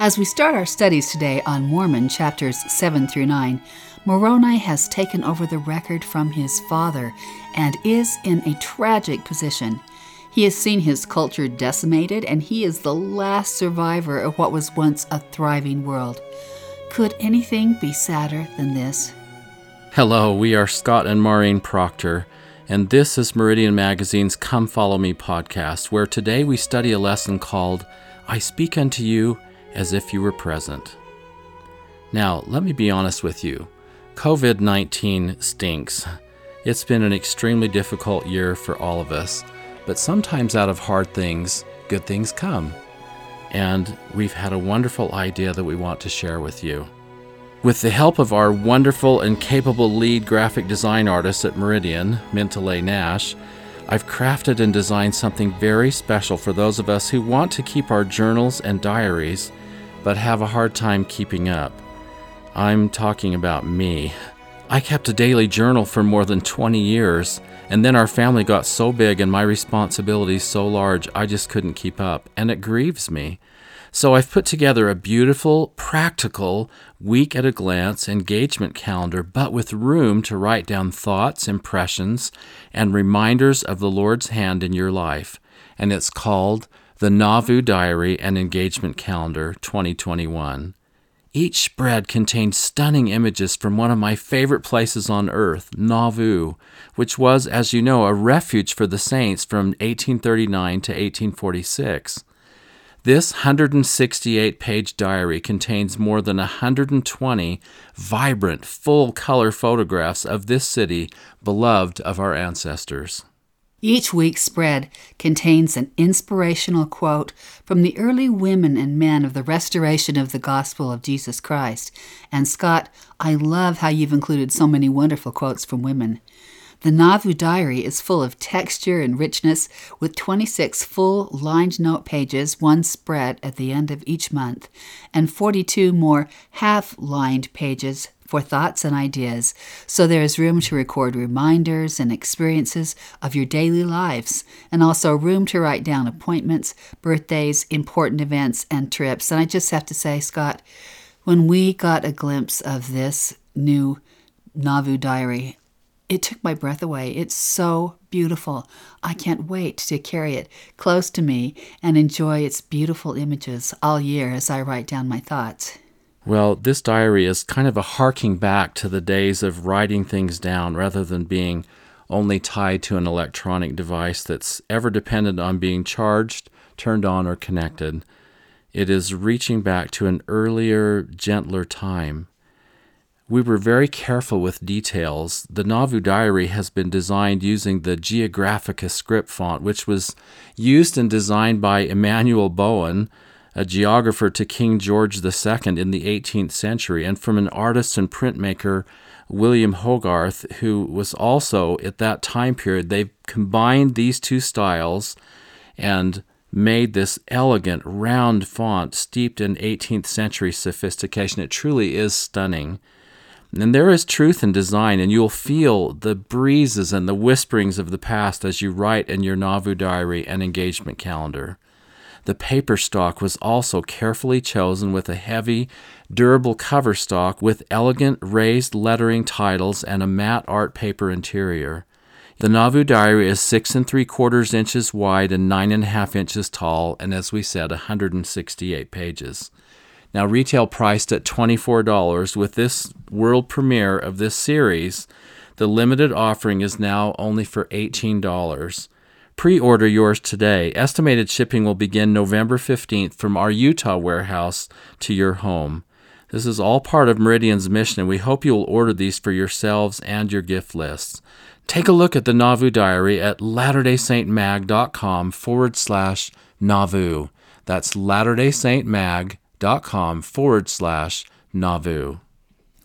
As we start our studies today on Mormon chapters 7 through 9, Moroni has taken over the record from his father and is in a tragic position. He has seen his culture decimated, and he is the last survivor of what was once a thriving world. Could anything be sadder than this? Hello, we are Scott and Maureen Proctor, and this is Meridian Magazine's Come Follow Me podcast, where today we study a lesson called I Speak Unto You as if you were present. Now, let me be honest with you COVID 19 stinks. It's been an extremely difficult year for all of us, but sometimes out of hard things, good things come. And we've had a wonderful idea that we want to share with you. With the help of our wonderful and capable lead graphic design artist at Meridian, Mintale Nash, I've crafted and designed something very special for those of us who want to keep our journals and diaries but have a hard time keeping up. I'm talking about me. I kept a daily journal for more than 20 years, and then our family got so big and my responsibilities so large I just couldn't keep up, and it grieves me. So I've put together a beautiful, practical, week at a glance engagement calendar, but with room to write down thoughts, impressions, and reminders of the Lord's hand in your life. And it's called the Nauvoo Diary and Engagement Calendar 2021. Each spread contains stunning images from one of my favorite places on earth, Nauvoo, which was, as you know, a refuge for the saints from 1839 to 1846. This 168 page diary contains more than 120 vibrant, full color photographs of this city beloved of our ancestors. Each week's spread contains an inspirational quote from the early women and men of the restoration of the gospel of Jesus Christ. And Scott, I love how you've included so many wonderful quotes from women. The Nauvoo Diary is full of texture and richness, with 26 full lined note pages, one spread at the end of each month, and 42 more half lined pages for thoughts and ideas, so there is room to record reminders and experiences of your daily lives, and also room to write down appointments, birthdays, important events, and trips. And I just have to say, Scott, when we got a glimpse of this new Nauvoo diary, it took my breath away. It's so beautiful. I can't wait to carry it close to me and enjoy its beautiful images all year as I write down my thoughts. Well, this diary is kind of a harking back to the days of writing things down rather than being only tied to an electronic device that's ever dependent on being charged, turned on, or connected. It is reaching back to an earlier, gentler time. We were very careful with details. The Nauvoo Diary has been designed using the Geographica script font, which was used and designed by Emanuel Bowen a geographer to King George II in the 18th century, and from an artist and printmaker, William Hogarth, who was also at that time period. They've combined these two styles and made this elegant round font steeped in 18th century sophistication. It truly is stunning. And there is truth in design, and you'll feel the breezes and the whisperings of the past as you write in your Nauvoo diary and engagement calendar. The paper stock was also carefully chosen with a heavy, durable cover stock with elegant raised lettering titles and a matte art paper interior. The Nauvoo Diary is six and three quarters inches wide and nine and a half inches tall, and as we said, 168 pages. Now, retail priced at $24 with this world premiere of this series, the limited offering is now only for $18. Pre order yours today. Estimated shipping will begin November 15th from our Utah warehouse to your home. This is all part of Meridian's mission, and we hope you will order these for yourselves and your gift lists. Take a look at the Nauvoo Diary at latterdaysaintmag.com forward slash Nauvoo. That's latterdaysaintmag.com forward slash Nauvoo.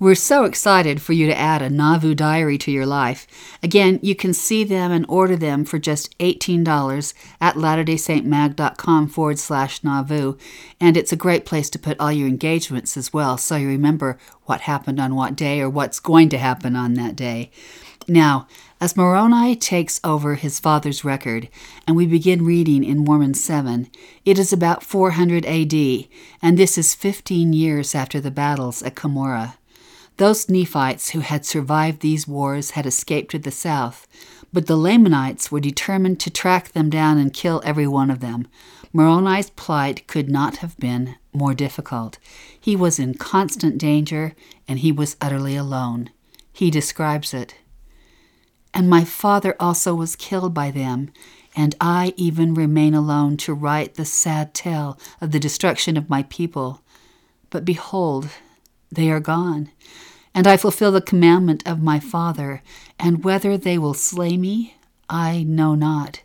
We're so excited for you to add a Nauvoo diary to your life. Again, you can see them and order them for just $18 at latterdaysaintmag.com forward slash Nauvoo. And it's a great place to put all your engagements as well, so you remember what happened on what day or what's going to happen on that day. Now, as Moroni takes over his father's record, and we begin reading in Mormon 7, it is about 400 AD, and this is 15 years after the battles at Cumorah. Those Nephites who had survived these wars had escaped to the south, but the Lamanites were determined to track them down and kill every one of them. Moroni's plight could not have been more difficult. He was in constant danger, and he was utterly alone. He describes it. And my father also was killed by them, and I even remain alone to write the sad tale of the destruction of my people. But behold, they are gone, and I fulfill the commandment of my father, and whether they will slay me, I know not.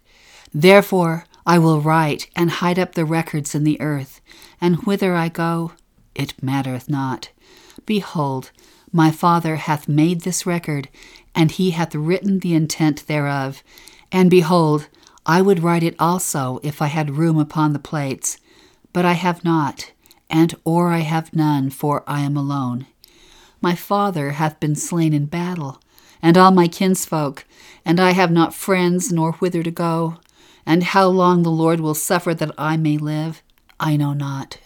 Therefore I will write and hide up the records in the earth, and whither I go, it mattereth not. Behold, my Father hath made this record, and he hath written the intent thereof. And behold, I would write it also if I had room upon the plates, but I have not, and or I have none, for I am alone. My father hath been slain in battle, and all my kinsfolk, and I have not friends nor whither to go. And how long the Lord will suffer that I may live, I know not.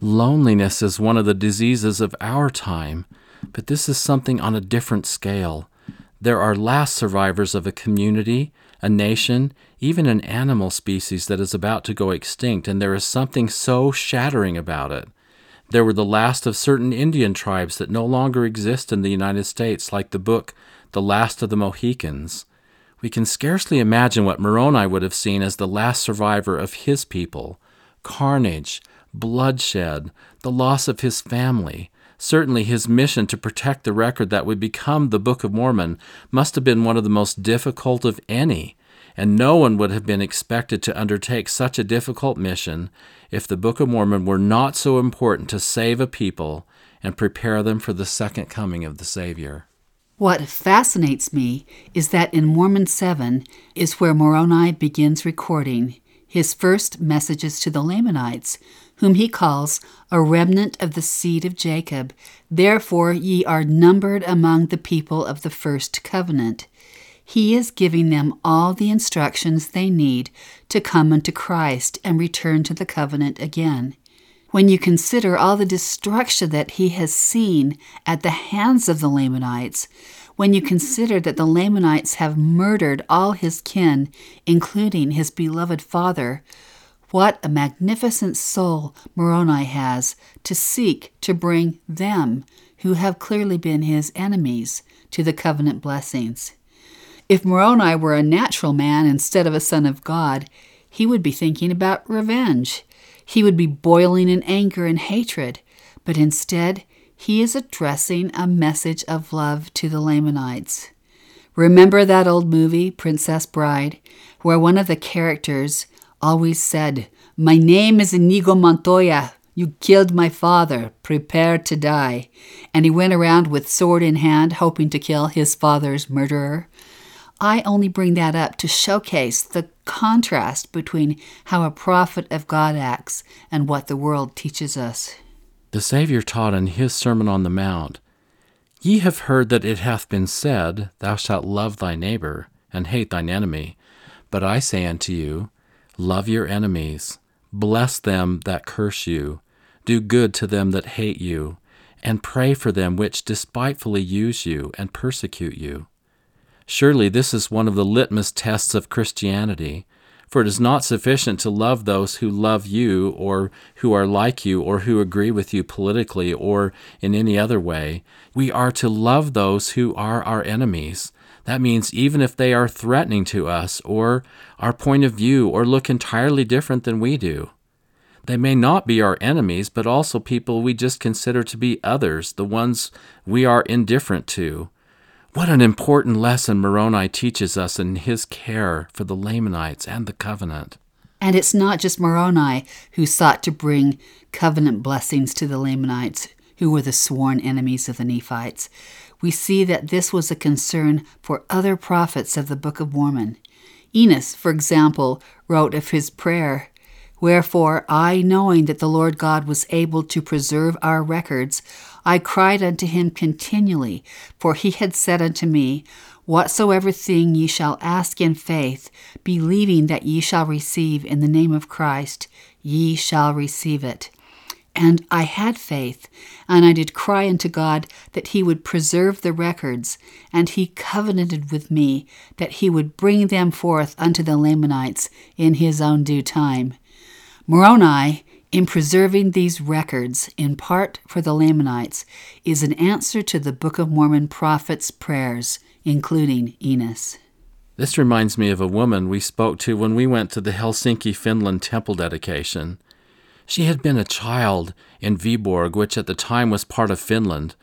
Loneliness is one of the diseases of our time, but this is something on a different scale. There are last survivors of a community, a nation, even an animal species that is about to go extinct, and there is something so shattering about it. There were the last of certain Indian tribes that no longer exist in the United States, like the book The Last of the Mohicans. We can scarcely imagine what Moroni would have seen as the last survivor of his people carnage, bloodshed, the loss of his family. Certainly, his mission to protect the record that would become the Book of Mormon must have been one of the most difficult of any, and no one would have been expected to undertake such a difficult mission if the Book of Mormon were not so important to save a people and prepare them for the second coming of the Savior. What fascinates me is that in Mormon 7 is where Moroni begins recording his first messages to the Lamanites, whom he calls a remnant of the seed of Jacob. Therefore, ye are numbered among the people of the first covenant. He is giving them all the instructions they need to come unto Christ and return to the covenant again. When you consider all the destruction that he has seen at the hands of the Lamanites, when you consider that the Lamanites have murdered all his kin, including his beloved father, what a magnificent soul Moroni has to seek to bring them, who have clearly been his enemies, to the covenant blessings. If Moroni were a natural man instead of a son of God, he would be thinking about revenge. He would be boiling in anger and hatred, but instead, he is addressing a message of love to the Lamanites. Remember that old movie, Princess Bride, where one of the characters always said, My name is Inigo Montoya. You killed my father. Prepare to die. And he went around with sword in hand, hoping to kill his father's murderer. I only bring that up to showcase the contrast between how a prophet of God acts and what the world teaches us. The Saviour taught in his Sermon on the Mount Ye have heard that it hath been said, Thou shalt love thy neighbor, and hate thine enemy. But I say unto you, Love your enemies, bless them that curse you, do good to them that hate you, and pray for them which despitefully use you and persecute you Surely this is one of the litmus tests of Christianity. For it is not sufficient to love those who love you, or who are like you, or who agree with you politically, or in any other way. We are to love those who are our enemies. That means even if they are threatening to us, or our point of view, or look entirely different than we do. They may not be our enemies, but also people we just consider to be others, the ones we are indifferent to. What an important lesson Moroni teaches us in his care for the Lamanites and the covenant. And it's not just Moroni who sought to bring covenant blessings to the Lamanites, who were the sworn enemies of the Nephites. We see that this was a concern for other prophets of the Book of Mormon. Enos, for example, wrote of his prayer Wherefore, I, knowing that the Lord God was able to preserve our records, I cried unto him continually, for he had said unto me, Whatsoever thing ye shall ask in faith, believing that ye shall receive in the name of Christ, ye shall receive it. And I had faith, and I did cry unto God that he would preserve the records, and he covenanted with me that he would bring them forth unto the Lamanites in his own due time. Moroni, in preserving these records, in part for the Lamanites, is an answer to the Book of Mormon prophets' prayers, including Enos. This reminds me of a woman we spoke to when we went to the Helsinki, Finland temple dedication. She had been a child in Viborg, which at the time was part of Finland,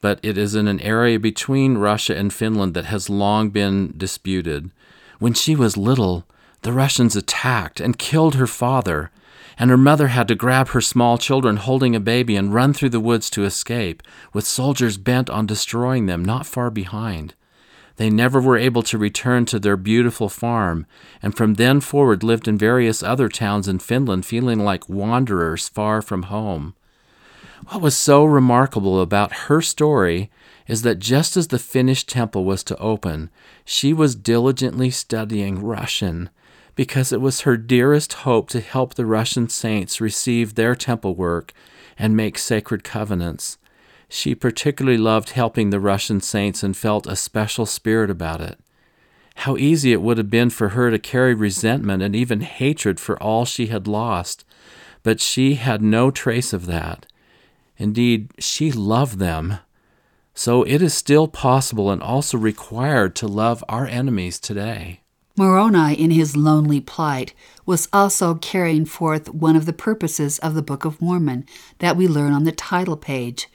but it is in an area between Russia and Finland that has long been disputed. When she was little, the Russians attacked and killed her father, and her mother had to grab her small children holding a baby and run through the woods to escape, with soldiers bent on destroying them not far behind. They never were able to return to their beautiful farm, and from then forward lived in various other towns in Finland, feeling like wanderers far from home. What was so remarkable about her story is that just as the Finnish temple was to open, she was diligently studying Russian because it was her dearest hope to help the Russian saints receive their temple work and make sacred covenants. She particularly loved helping the Russian saints and felt a special spirit about it. How easy it would have been for her to carry resentment and even hatred for all she had lost, but she had no trace of that. Indeed, she loved them. So it is still possible and also required to love our enemies today. Moroni, in his lonely plight, was also carrying forth one of the purposes of the Book of Mormon that we learn on the title page.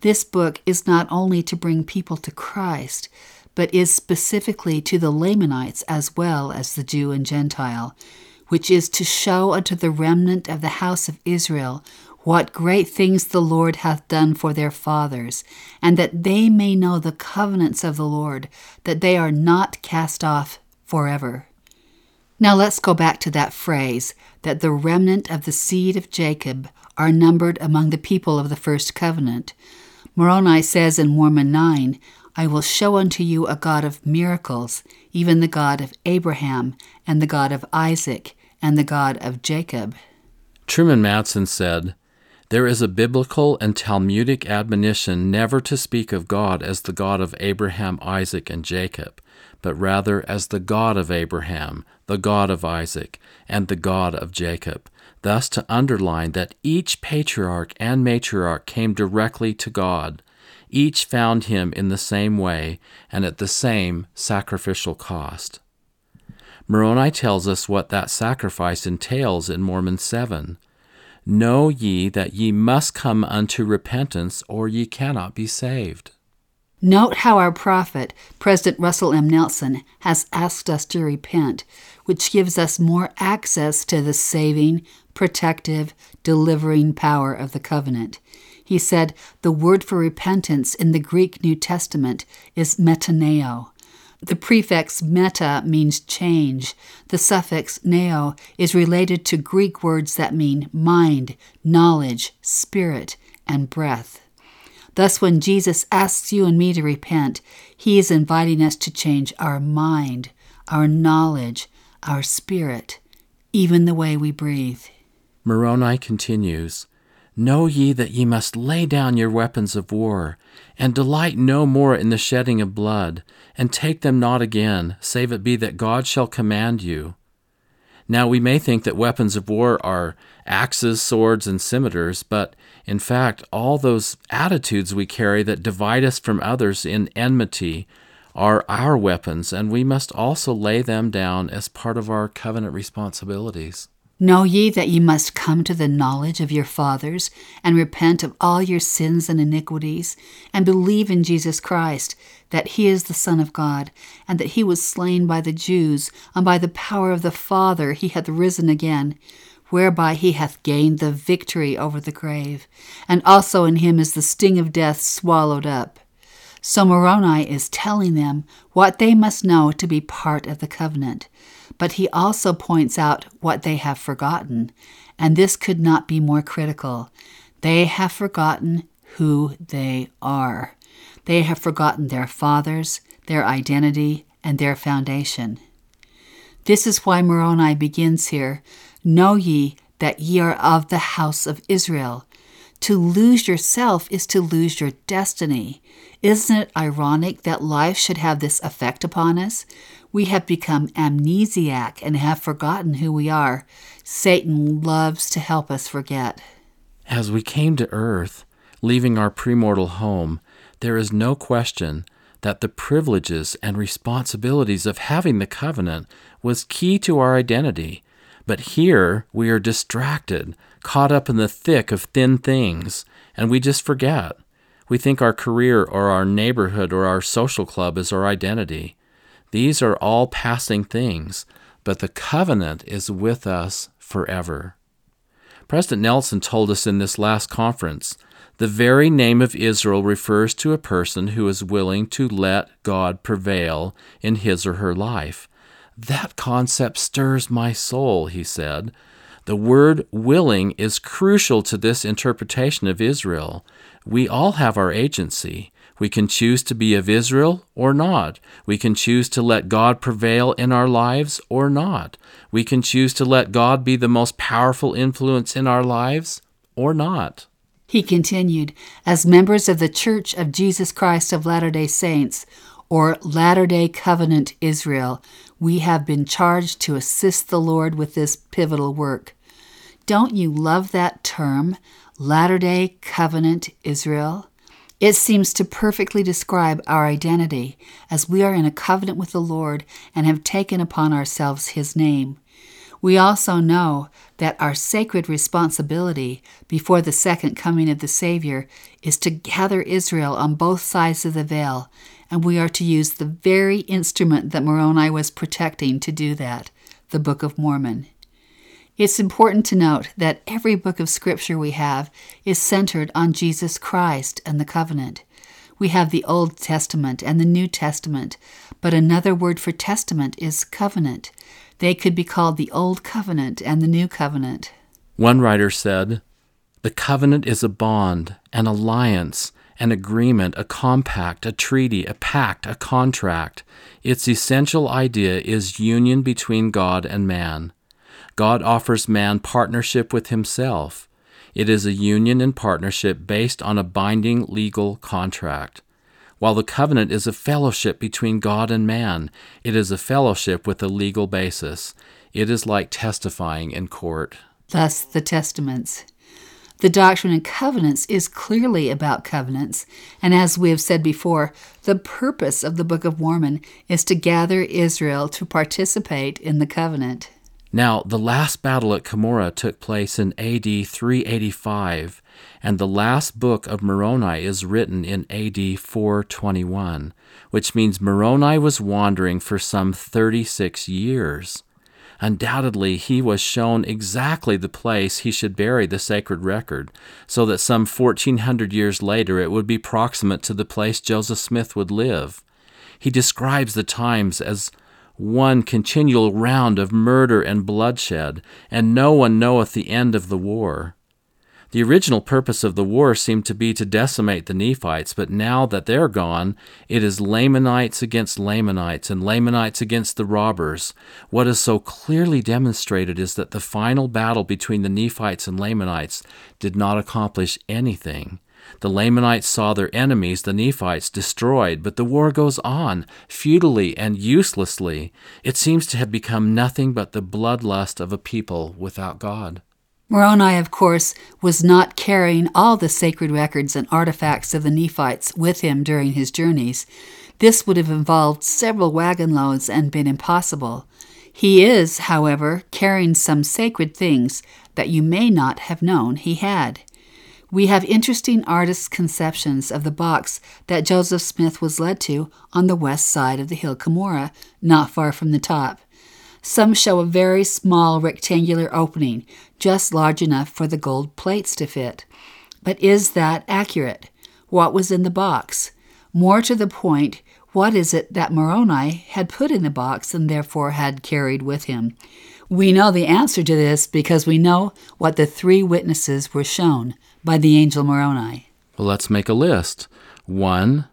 This book is not only to bring people to Christ, but is specifically to the Lamanites as well as the Jew and Gentile, which is to show unto the remnant of the house of Israel what great things the Lord hath done for their fathers, and that they may know the covenants of the Lord, that they are not cast off forever. Now let's go back to that phrase that the remnant of the seed of Jacob are numbered among the people of the first covenant. Moroni says in Mormon 9, I will show unto you a God of miracles, even the God of Abraham, and the God of Isaac, and the God of Jacob. Truman Madsen said, There is a biblical and Talmudic admonition never to speak of God as the God of Abraham, Isaac, and Jacob, but rather as the God of Abraham, the God of Isaac, and the God of Jacob thus to underline that each patriarch and matriarch came directly to God. Each found him in the same way and at the same sacrificial cost. Moroni tells us what that sacrifice entails in Mormon 7. Know ye that ye must come unto repentance, or ye cannot be saved. Note how our prophet, President Russell M. Nelson, has asked us to repent, which gives us more access to the saving, protective, delivering power of the covenant. He said the word for repentance in the Greek New Testament is metanoeo. The prefix meta means change. The suffix noeo is related to Greek words that mean mind, knowledge, spirit, and breath. Thus, when Jesus asks you and me to repent, he is inviting us to change our mind, our knowledge, our spirit, even the way we breathe. Moroni continues Know ye that ye must lay down your weapons of war, and delight no more in the shedding of blood, and take them not again, save it be that God shall command you. Now we may think that weapons of war are axes, swords, and scimitars, but in fact, all those attitudes we carry that divide us from others in enmity are our weapons, and we must also lay them down as part of our covenant responsibilities. Know ye that ye must come to the knowledge of your fathers, and repent of all your sins and iniquities, and believe in Jesus Christ, that he is the Son of God, and that he was slain by the Jews, and by the power of the Father he hath risen again, whereby he hath gained the victory over the grave, and also in him is the sting of death swallowed up. So Moroni is telling them what they must know to be part of the covenant but he also points out what they have forgotten, and this could not be more critical. They have forgotten who they are. They have forgotten their fathers, their identity, and their foundation. This is why Moroni begins here Know ye that ye are of the house of Israel. To lose yourself is to lose your destiny. Isn't it ironic that life should have this effect upon us? We have become amnesiac and have forgotten who we are. Satan loves to help us forget. As we came to earth, leaving our premortal home, there is no question that the privileges and responsibilities of having the covenant was key to our identity. But here we are distracted, caught up in the thick of thin things, and we just forget. We think our career or our neighborhood or our social club is our identity. These are all passing things, but the covenant is with us forever. President Nelson told us in this last conference the very name of Israel refers to a person who is willing to let God prevail in his or her life. That concept stirs my soul, he said. The word willing is crucial to this interpretation of Israel. We all have our agency. We can choose to be of Israel or not. We can choose to let God prevail in our lives or not. We can choose to let God be the most powerful influence in our lives or not. He continued, As members of the Church of Jesus Christ of Latter day Saints, or Latter day Covenant Israel, we have been charged to assist the Lord with this pivotal work. Don't you love that term, Latter day Covenant Israel? It seems to perfectly describe our identity, as we are in a covenant with the Lord and have taken upon ourselves His name. We also know that our sacred responsibility before the second coming of the Savior is to gather Israel on both sides of the veil, and we are to use the very instrument that Moroni was protecting to do that the Book of Mormon. It's important to note that every book of Scripture we have is centered on Jesus Christ and the covenant. We have the Old Testament and the New Testament, but another word for testament is covenant. They could be called the Old Covenant and the New Covenant. One writer said, The covenant is a bond, an alliance, an agreement, a compact, a treaty, a pact, a contract. Its essential idea is union between God and man. God offers man partnership with himself. It is a union and partnership based on a binding legal contract. While the covenant is a fellowship between God and man, it is a fellowship with a legal basis. It is like testifying in court. Thus, the testaments. The Doctrine and Covenants is clearly about covenants, and as we have said before, the purpose of the Book of Mormon is to gather Israel to participate in the covenant. Now, the last battle at Cumorah took place in AD 385, and the last book of Moroni is written in AD 421, which means Moroni was wandering for some 36 years. Undoubtedly, he was shown exactly the place he should bury the sacred record, so that some 1400 years later it would be proximate to the place Joseph Smith would live. He describes the times as one continual round of murder and bloodshed, and no one knoweth the end of the war. The original purpose of the war seemed to be to decimate the Nephites, but now that they're gone, it is Lamanites against Lamanites and Lamanites against the robbers. What is so clearly demonstrated is that the final battle between the Nephites and Lamanites did not accomplish anything. The Lamanites saw their enemies, the Nephites, destroyed, but the war goes on, futilely and uselessly. It seems to have become nothing but the bloodlust of a people without God. Moroni, of course, was not carrying all the sacred records and artifacts of the Nephites with him during his journeys. This would have involved several wagon loads and been impossible. He is, however, carrying some sacred things that you may not have known he had. We have interesting artists' conceptions of the box that Joseph Smith was led to on the west side of the hill Cumorah, not far from the top. Some show a very small rectangular opening, just large enough for the gold plates to fit. But is that accurate? What was in the box? More to the point, what is it that Moroni had put in the box and therefore had carried with him? We know the answer to this because we know what the three witnesses were shown by the angel Moroni. Well, let's make a list. One,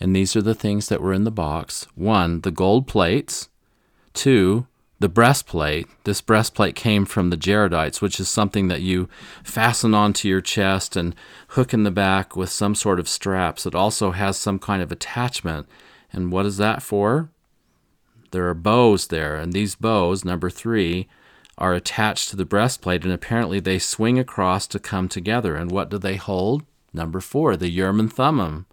And these are the things that were in the box one, the gold plates, two, the breastplate. This breastplate came from the Jaredites, which is something that you fasten onto your chest and hook in the back with some sort of straps. It also has some kind of attachment. And what is that for? There are bows there, and these bows, number three, are attached to the breastplate, and apparently they swing across to come together. And what do they hold? Number four, the Urim and Thummim.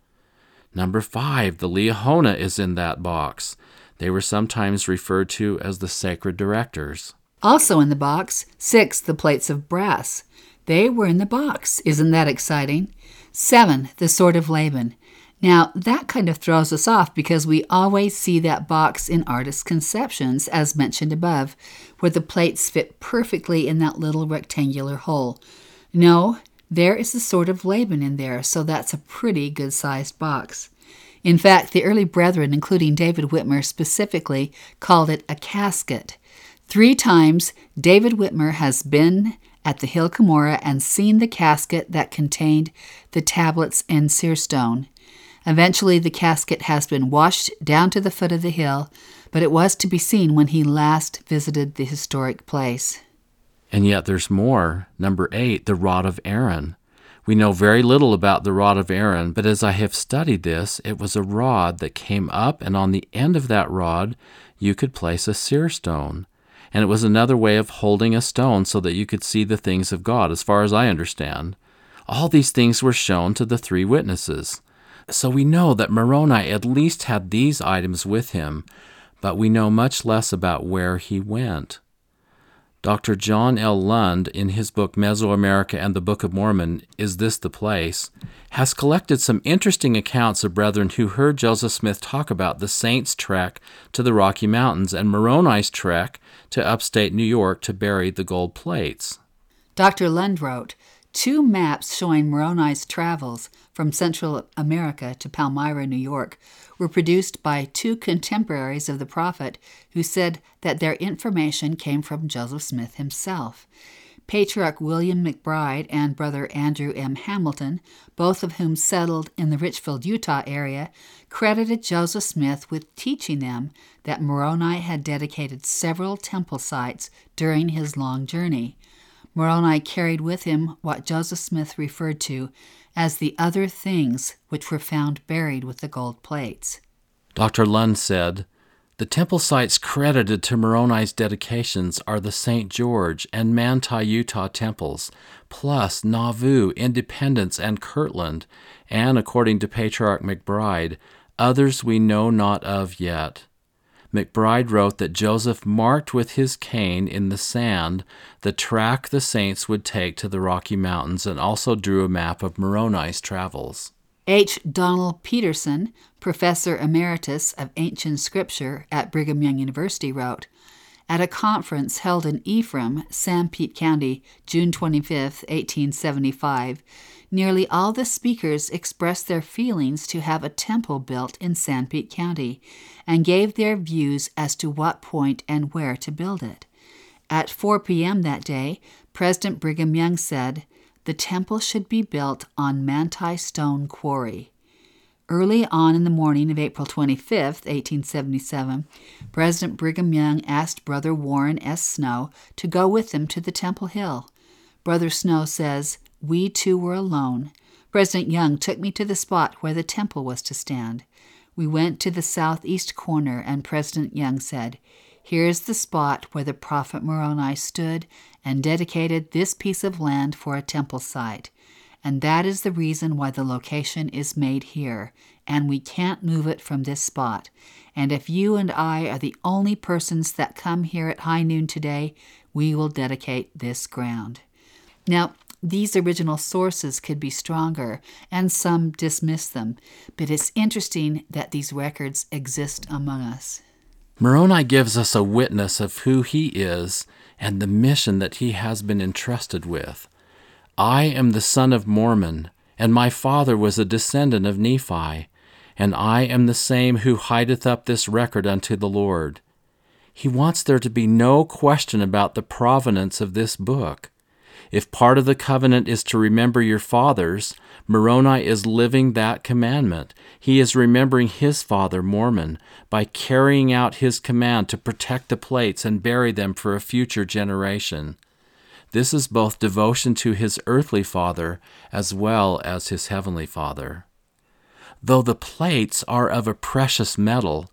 Number five, the Liahona is in that box. They were sometimes referred to as the sacred directors. Also in the box, six, the plates of brass. They were in the box. Isn't that exciting? Seven, the sword of Laban. Now, that kind of throws us off because we always see that box in artist conceptions, as mentioned above, where the plates fit perfectly in that little rectangular hole. No, there is a sword of Laban in there, so that's a pretty good sized box. In fact, the early brethren, including David Whitmer specifically, called it a casket. Three times, David Whitmer has been at the hill Cumorah and seen the casket that contained the tablets and seer stone. Eventually, the casket has been washed down to the foot of the hill, but it was to be seen when he last visited the historic place. And yet there's more. Number eight, the rod of Aaron. We know very little about the rod of Aaron, but as I have studied this, it was a rod that came up, and on the end of that rod, you could place a seer stone. And it was another way of holding a stone so that you could see the things of God, as far as I understand. All these things were shown to the three witnesses. So we know that Moroni at least had these items with him, but we know much less about where he went. Dr. John L. Lund, in his book Mesoamerica and the Book of Mormon, Is This the Place?, has collected some interesting accounts of brethren who heard Joseph Smith talk about the Saints' trek to the Rocky Mountains and Moroni's trek to upstate New York to bury the gold plates. Dr. Lund wrote, Two maps showing Moroni's travels from Central America to Palmyra, New York, were produced by two contemporaries of the prophet who said that their information came from Joseph Smith himself. Patriarch William McBride and brother Andrew M. Hamilton, both of whom settled in the Richfield, Utah area, credited Joseph Smith with teaching them that Moroni had dedicated several temple sites during his long journey. Moroni carried with him what Joseph Smith referred to as the other things which were found buried with the gold plates. Dr. Lund said, The temple sites credited to Moroni's dedications are the St. George and Manti, Utah temples, plus Nauvoo, Independence, and Kirtland, and, according to Patriarch McBride, others we know not of yet. McBride wrote that Joseph marked with his cane in the sand the track the saints would take to the Rocky Mountains and also drew a map of Moroni's travels. H. Donald Peterson, professor emeritus of ancient scripture at Brigham Young University, wrote At a conference held in Ephraim, Sanpete County, June 25, 1875, Nearly all the speakers expressed their feelings to have a temple built in Sanpete County and gave their views as to what point and where to build it. At 4 p.m. that day, President Brigham Young said, The temple should be built on Manti Stone Quarry. Early on in the morning of April 25, 1877, President Brigham Young asked Brother Warren S. Snow to go with him to the Temple Hill. Brother Snow says, we two were alone. President Young took me to the spot where the temple was to stand. We went to the southeast corner, and President Young said, Here is the spot where the prophet Moroni stood and dedicated this piece of land for a temple site. And that is the reason why the location is made here, and we can't move it from this spot. And if you and I are the only persons that come here at high noon today, we will dedicate this ground. Now, these original sources could be stronger, and some dismiss them, but it's interesting that these records exist among us. Moroni gives us a witness of who he is and the mission that he has been entrusted with. I am the son of Mormon, and my father was a descendant of Nephi, and I am the same who hideth up this record unto the Lord. He wants there to be no question about the provenance of this book. If part of the covenant is to remember your fathers, Moroni is living that commandment. He is remembering his father, Mormon, by carrying out his command to protect the plates and bury them for a future generation. This is both devotion to his earthly father as well as his heavenly father. Though the plates are of a precious metal,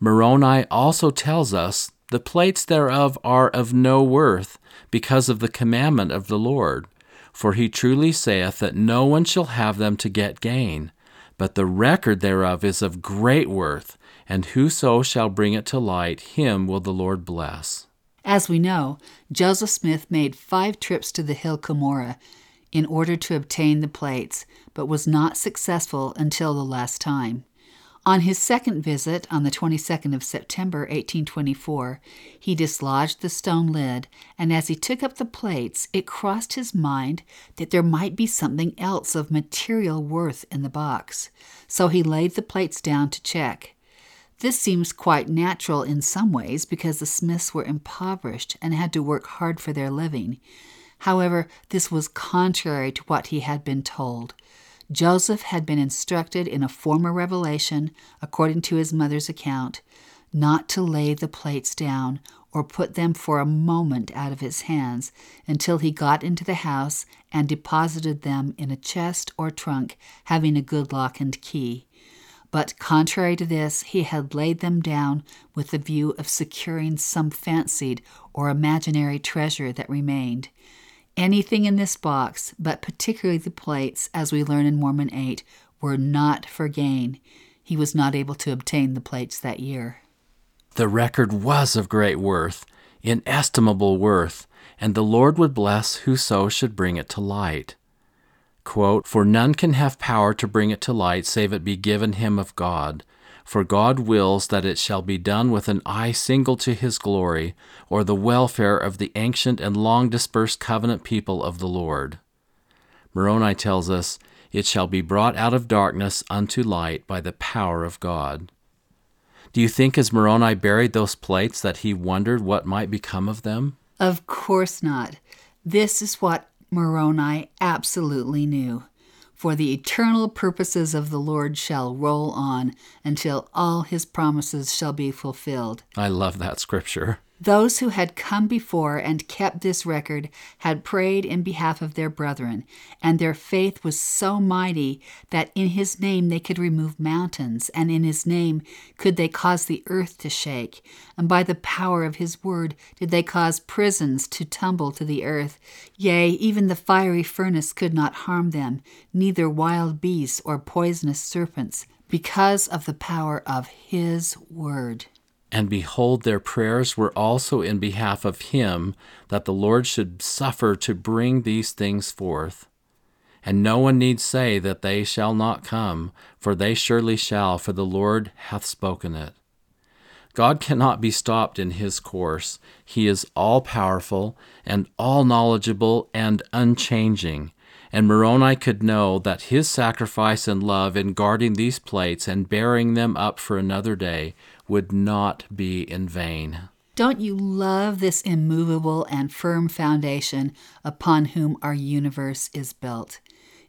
Moroni also tells us the plates thereof are of no worth because of the commandment of the Lord. For he truly saith that no one shall have them to get gain, but the record thereof is of great worth, and whoso shall bring it to light, him will the Lord bless. As we know, Joseph Smith made five trips to the hill Cumorah in order to obtain the plates, but was not successful until the last time. On his second visit, on the 22nd of September, 1824, he dislodged the stone lid, and as he took up the plates, it crossed his mind that there might be something else of material worth in the box. So he laid the plates down to check. This seems quite natural in some ways because the Smiths were impoverished and had to work hard for their living. However, this was contrary to what he had been told. Joseph had been instructed in a former revelation, according to his mother's account, not to lay the plates down or put them for a moment out of his hands until he got into the house and deposited them in a chest or trunk having a good lock and key. But contrary to this, he had laid them down with the view of securing some fancied or imaginary treasure that remained. Anything in this box, but particularly the plates, as we learn in Mormon 8, were not for gain. He was not able to obtain the plates that year. The record was of great worth, inestimable worth, and the Lord would bless whoso should bring it to light. Quote, For none can have power to bring it to light save it be given him of God. For God wills that it shall be done with an eye single to his glory, or the welfare of the ancient and long dispersed covenant people of the Lord. Moroni tells us, It shall be brought out of darkness unto light by the power of God. Do you think as Moroni buried those plates that he wondered what might become of them? Of course not. This is what Moroni absolutely knew for the eternal purposes of the Lord shall roll on until all his promises shall be fulfilled. I love that scripture. Those who had come before and kept this record had prayed in behalf of their brethren, and their faith was so mighty that in his name they could remove mountains, and in his name could they cause the earth to shake, and by the power of his word did they cause prisons to tumble to the earth. Yea, even the fiery furnace could not harm them, neither wild beasts or poisonous serpents, because of the power of his word. And behold, their prayers were also in behalf of him, that the Lord should suffer to bring these things forth. And no one need say that they shall not come, for they surely shall, for the Lord hath spoken it. God cannot be stopped in his course. He is all powerful and all knowledgeable and unchanging. And Moroni could know that his sacrifice and love in guarding these plates and bearing them up for another day would not be in vain. Don't you love this immovable and firm foundation upon whom our universe is built?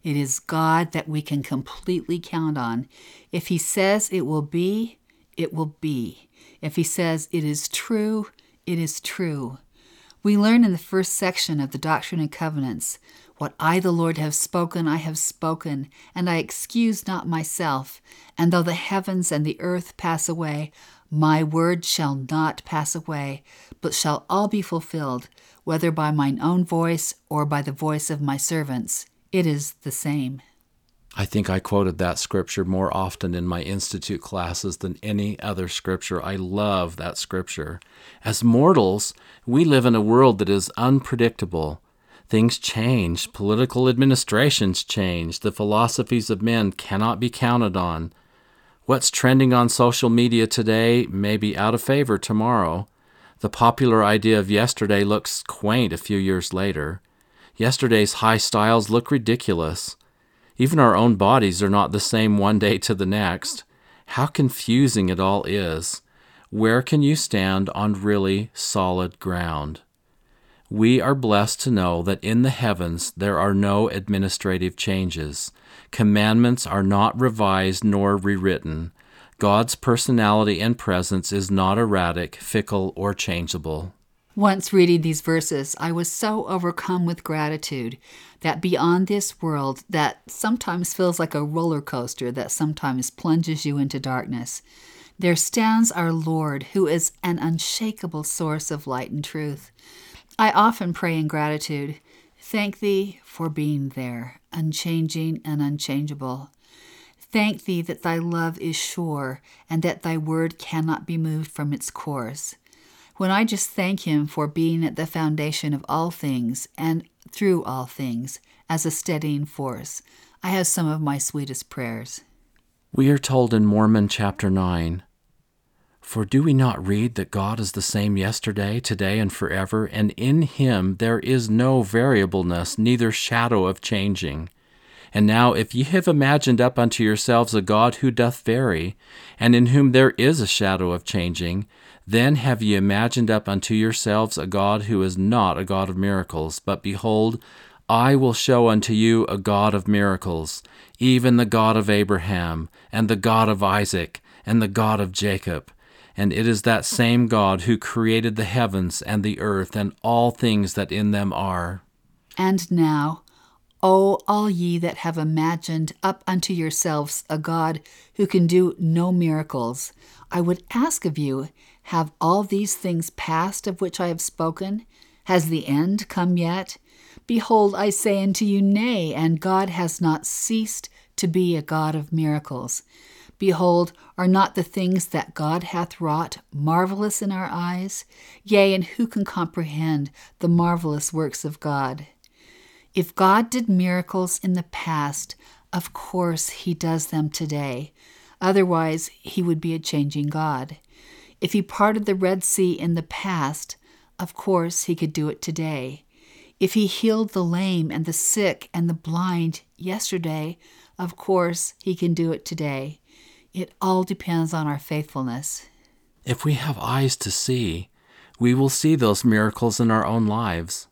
It is God that we can completely count on. If He says it will be, it will be. If He says it is true, it is true. We learn in the first section of the Doctrine and Covenants what I, the Lord, have spoken, I have spoken, and I excuse not myself. And though the heavens and the earth pass away, my word shall not pass away, but shall all be fulfilled, whether by mine own voice or by the voice of my servants. It is the same. I think I quoted that scripture more often in my institute classes than any other scripture. I love that scripture. As mortals, we live in a world that is unpredictable. Things change, political administrations change, the philosophies of men cannot be counted on. What's trending on social media today may be out of favor tomorrow. The popular idea of yesterday looks quaint a few years later. Yesterday's high styles look ridiculous. Even our own bodies are not the same one day to the next. How confusing it all is. Where can you stand on really solid ground? We are blessed to know that in the heavens there are no administrative changes. Commandments are not revised nor rewritten. God's personality and presence is not erratic, fickle, or changeable. Once reading these verses, I was so overcome with gratitude that beyond this world, that sometimes feels like a roller coaster that sometimes plunges you into darkness, there stands our Lord, who is an unshakable source of light and truth. I often pray in gratitude Thank Thee for being there, unchanging and unchangeable. Thank Thee that Thy love is sure and that Thy word cannot be moved from its course. When I just thank Him for being at the foundation of all things and through all things as a steadying force, I have some of my sweetest prayers. We are told in Mormon chapter 9 For do we not read that God is the same yesterday, today, and forever, and in him there is no variableness, neither shadow of changing? And now, if ye have imagined up unto yourselves a God who doth vary, and in whom there is a shadow of changing, then have ye imagined up unto yourselves a God who is not a God of miracles, but behold, I will show unto you a God of miracles, even the God of Abraham, and the God of Isaac, and the God of Jacob. And it is that same God who created the heavens and the earth and all things that in them are. And now, O all ye that have imagined up unto yourselves a God who can do no miracles, I would ask of you, have all these things passed of which I have spoken? Has the end come yet? Behold, I say unto you, Nay, and God has not ceased to be a God of miracles. Behold, are not the things that God hath wrought marvelous in our eyes? Yea, and who can comprehend the marvelous works of God? If God did miracles in the past, of course he does them today. Otherwise, he would be a changing God. If he parted the Red Sea in the past, of course he could do it today. If he healed the lame and the sick and the blind yesterday, of course he can do it today. It all depends on our faithfulness. If we have eyes to see, we will see those miracles in our own lives.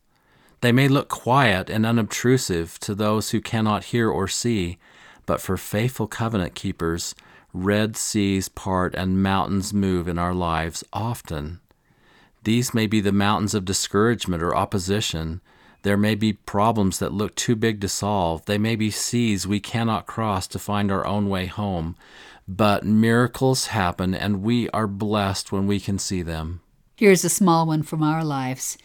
They may look quiet and unobtrusive to those who cannot hear or see, but for faithful covenant keepers, red seas part and mountains move in our lives often. These may be the mountains of discouragement or opposition, there may be problems that look too big to solve. They may be seas we cannot cross to find our own way home. But miracles happen, and we are blessed when we can see them. Here's a small one from our lives.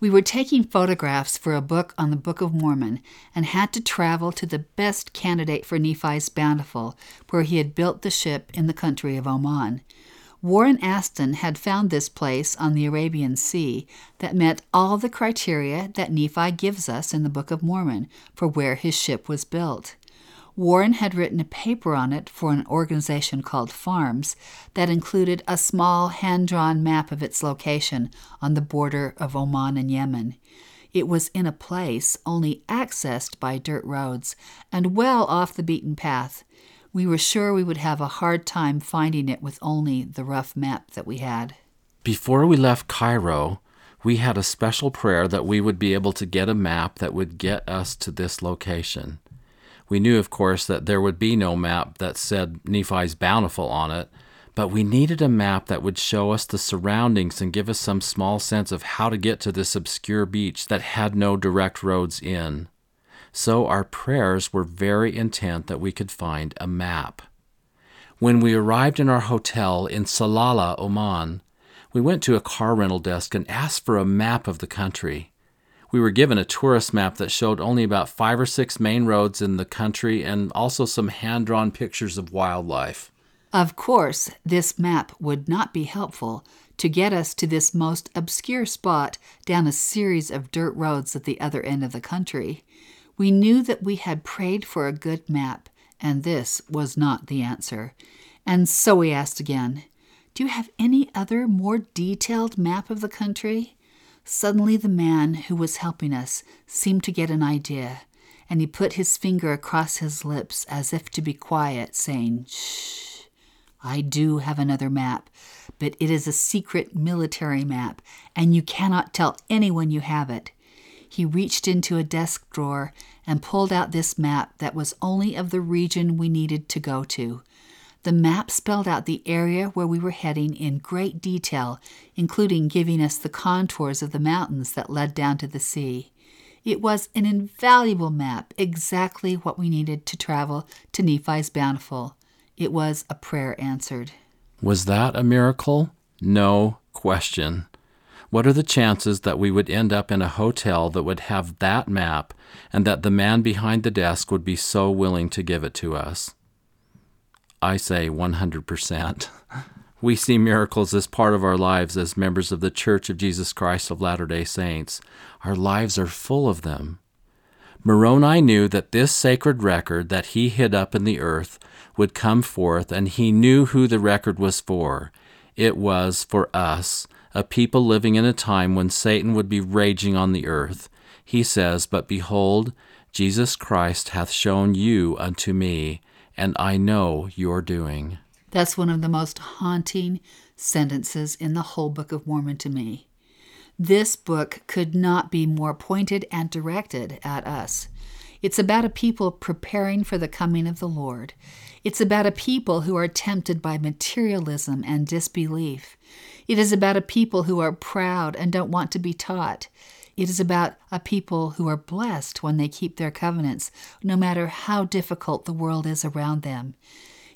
We were taking photographs for a book on the Book of Mormon and had to travel to the best candidate for Nephi's Bountiful, where he had built the ship in the country of Oman. Warren Aston had found this place on the Arabian Sea that met all the criteria that Nephi gives us in the Book of Mormon for where his ship was built. Warren had written a paper on it for an organization called FARMS that included a small hand drawn map of its location on the border of Oman and Yemen. It was in a place only accessed by dirt roads and well off the beaten path we were sure we would have a hard time finding it with only the rough map that we had. Before we left Cairo, we had a special prayer that we would be able to get a map that would get us to this location. We knew, of course, that there would be no map that said Nephi's Bountiful on it, but we needed a map that would show us the surroundings and give us some small sense of how to get to this obscure beach that had no direct roads in so our prayers were very intent that we could find a map. When we arrived in our hotel in Salalah, Oman, we went to a car rental desk and asked for a map of the country. We were given a tourist map that showed only about five or six main roads in the country and also some hand drawn pictures of wildlife. Of course, this map would not be helpful to get us to this most obscure spot down a series of dirt roads at the other end of the country. We knew that we had prayed for a good map, and this was not the answer. And so we asked again, Do you have any other more detailed map of the country? Suddenly, the man who was helping us seemed to get an idea, and he put his finger across his lips as if to be quiet, saying, Shh, I do have another map, but it is a secret military map, and you cannot tell anyone you have it. He reached into a desk drawer and pulled out this map that was only of the region we needed to go to. The map spelled out the area where we were heading in great detail, including giving us the contours of the mountains that led down to the sea. It was an invaluable map, exactly what we needed to travel to Nephi's Bountiful. It was a prayer answered. Was that a miracle? No question. What are the chances that we would end up in a hotel that would have that map and that the man behind the desk would be so willing to give it to us? I say 100%. We see miracles as part of our lives as members of the Church of Jesus Christ of Latter day Saints. Our lives are full of them. Moroni knew that this sacred record that he hid up in the earth would come forth, and he knew who the record was for. It was for us, a people living in a time when Satan would be raging on the earth. He says, But behold, Jesus Christ hath shown you unto me, and I know your doing. That's one of the most haunting sentences in the whole Book of Mormon to me. This book could not be more pointed and directed at us. It's about a people preparing for the coming of the Lord. It's about a people who are tempted by materialism and disbelief. It is about a people who are proud and don't want to be taught. It is about a people who are blessed when they keep their covenants, no matter how difficult the world is around them.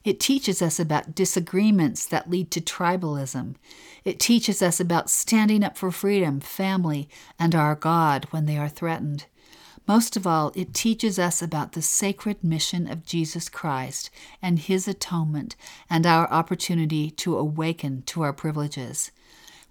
It teaches us about disagreements that lead to tribalism. It teaches us about standing up for freedom, family, and our God when they are threatened. Most of all, it teaches us about the sacred mission of Jesus Christ and his atonement and our opportunity to awaken to our privileges.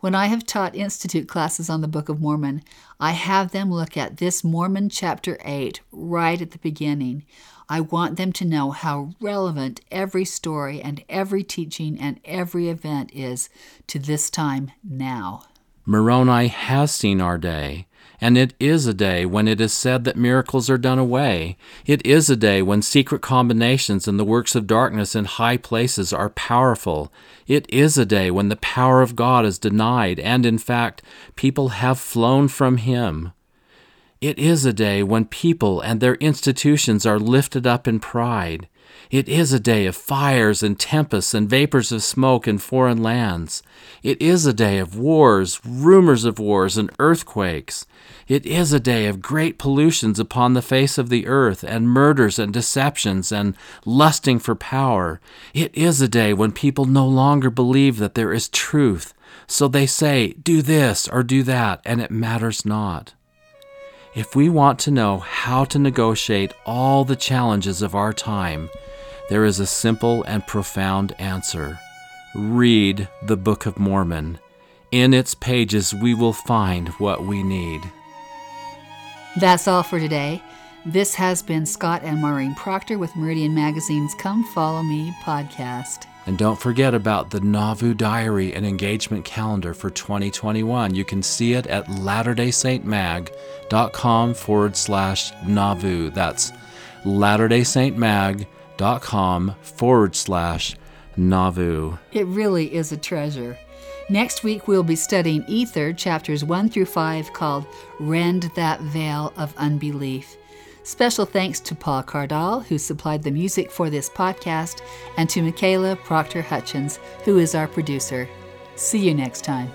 When I have taught Institute classes on the Book of Mormon, I have them look at this Mormon chapter 8 right at the beginning. I want them to know how relevant every story and every teaching and every event is to this time now. Moroni has seen our day, and it is a day when it is said that miracles are done away. It is a day when secret combinations and the works of darkness in high places are powerful. It is a day when the power of God is denied, and in fact, people have flown from Him. It is a day when people and their institutions are lifted up in pride. It is a day of fires and tempests and vapors of smoke in foreign lands. It is a day of wars, rumors of wars, and earthquakes. It is a day of great pollutions upon the face of the earth, and murders and deceptions, and lusting for power. It is a day when people no longer believe that there is truth, so they say, Do this or do that, and it matters not. If we want to know how to negotiate all the challenges of our time, there is a simple and profound answer. Read the Book of Mormon. In its pages, we will find what we need. That's all for today. This has been Scott and Maureen Proctor with Meridian Magazine's Come Follow Me podcast. And don't forget about the Nauvoo Diary and engagement calendar for 2021. You can see it at latterdaysaintmag.com forward slash Nauvoo. That's latterdaysaintmag.com forward slash Nauvoo. It really is a treasure. Next week, we'll be studying Ether, chapters 1 through 5, called Rend That Veil of Unbelief. Special thanks to Paul Cardall, who supplied the music for this podcast, and to Michaela Proctor Hutchins, who is our producer. See you next time.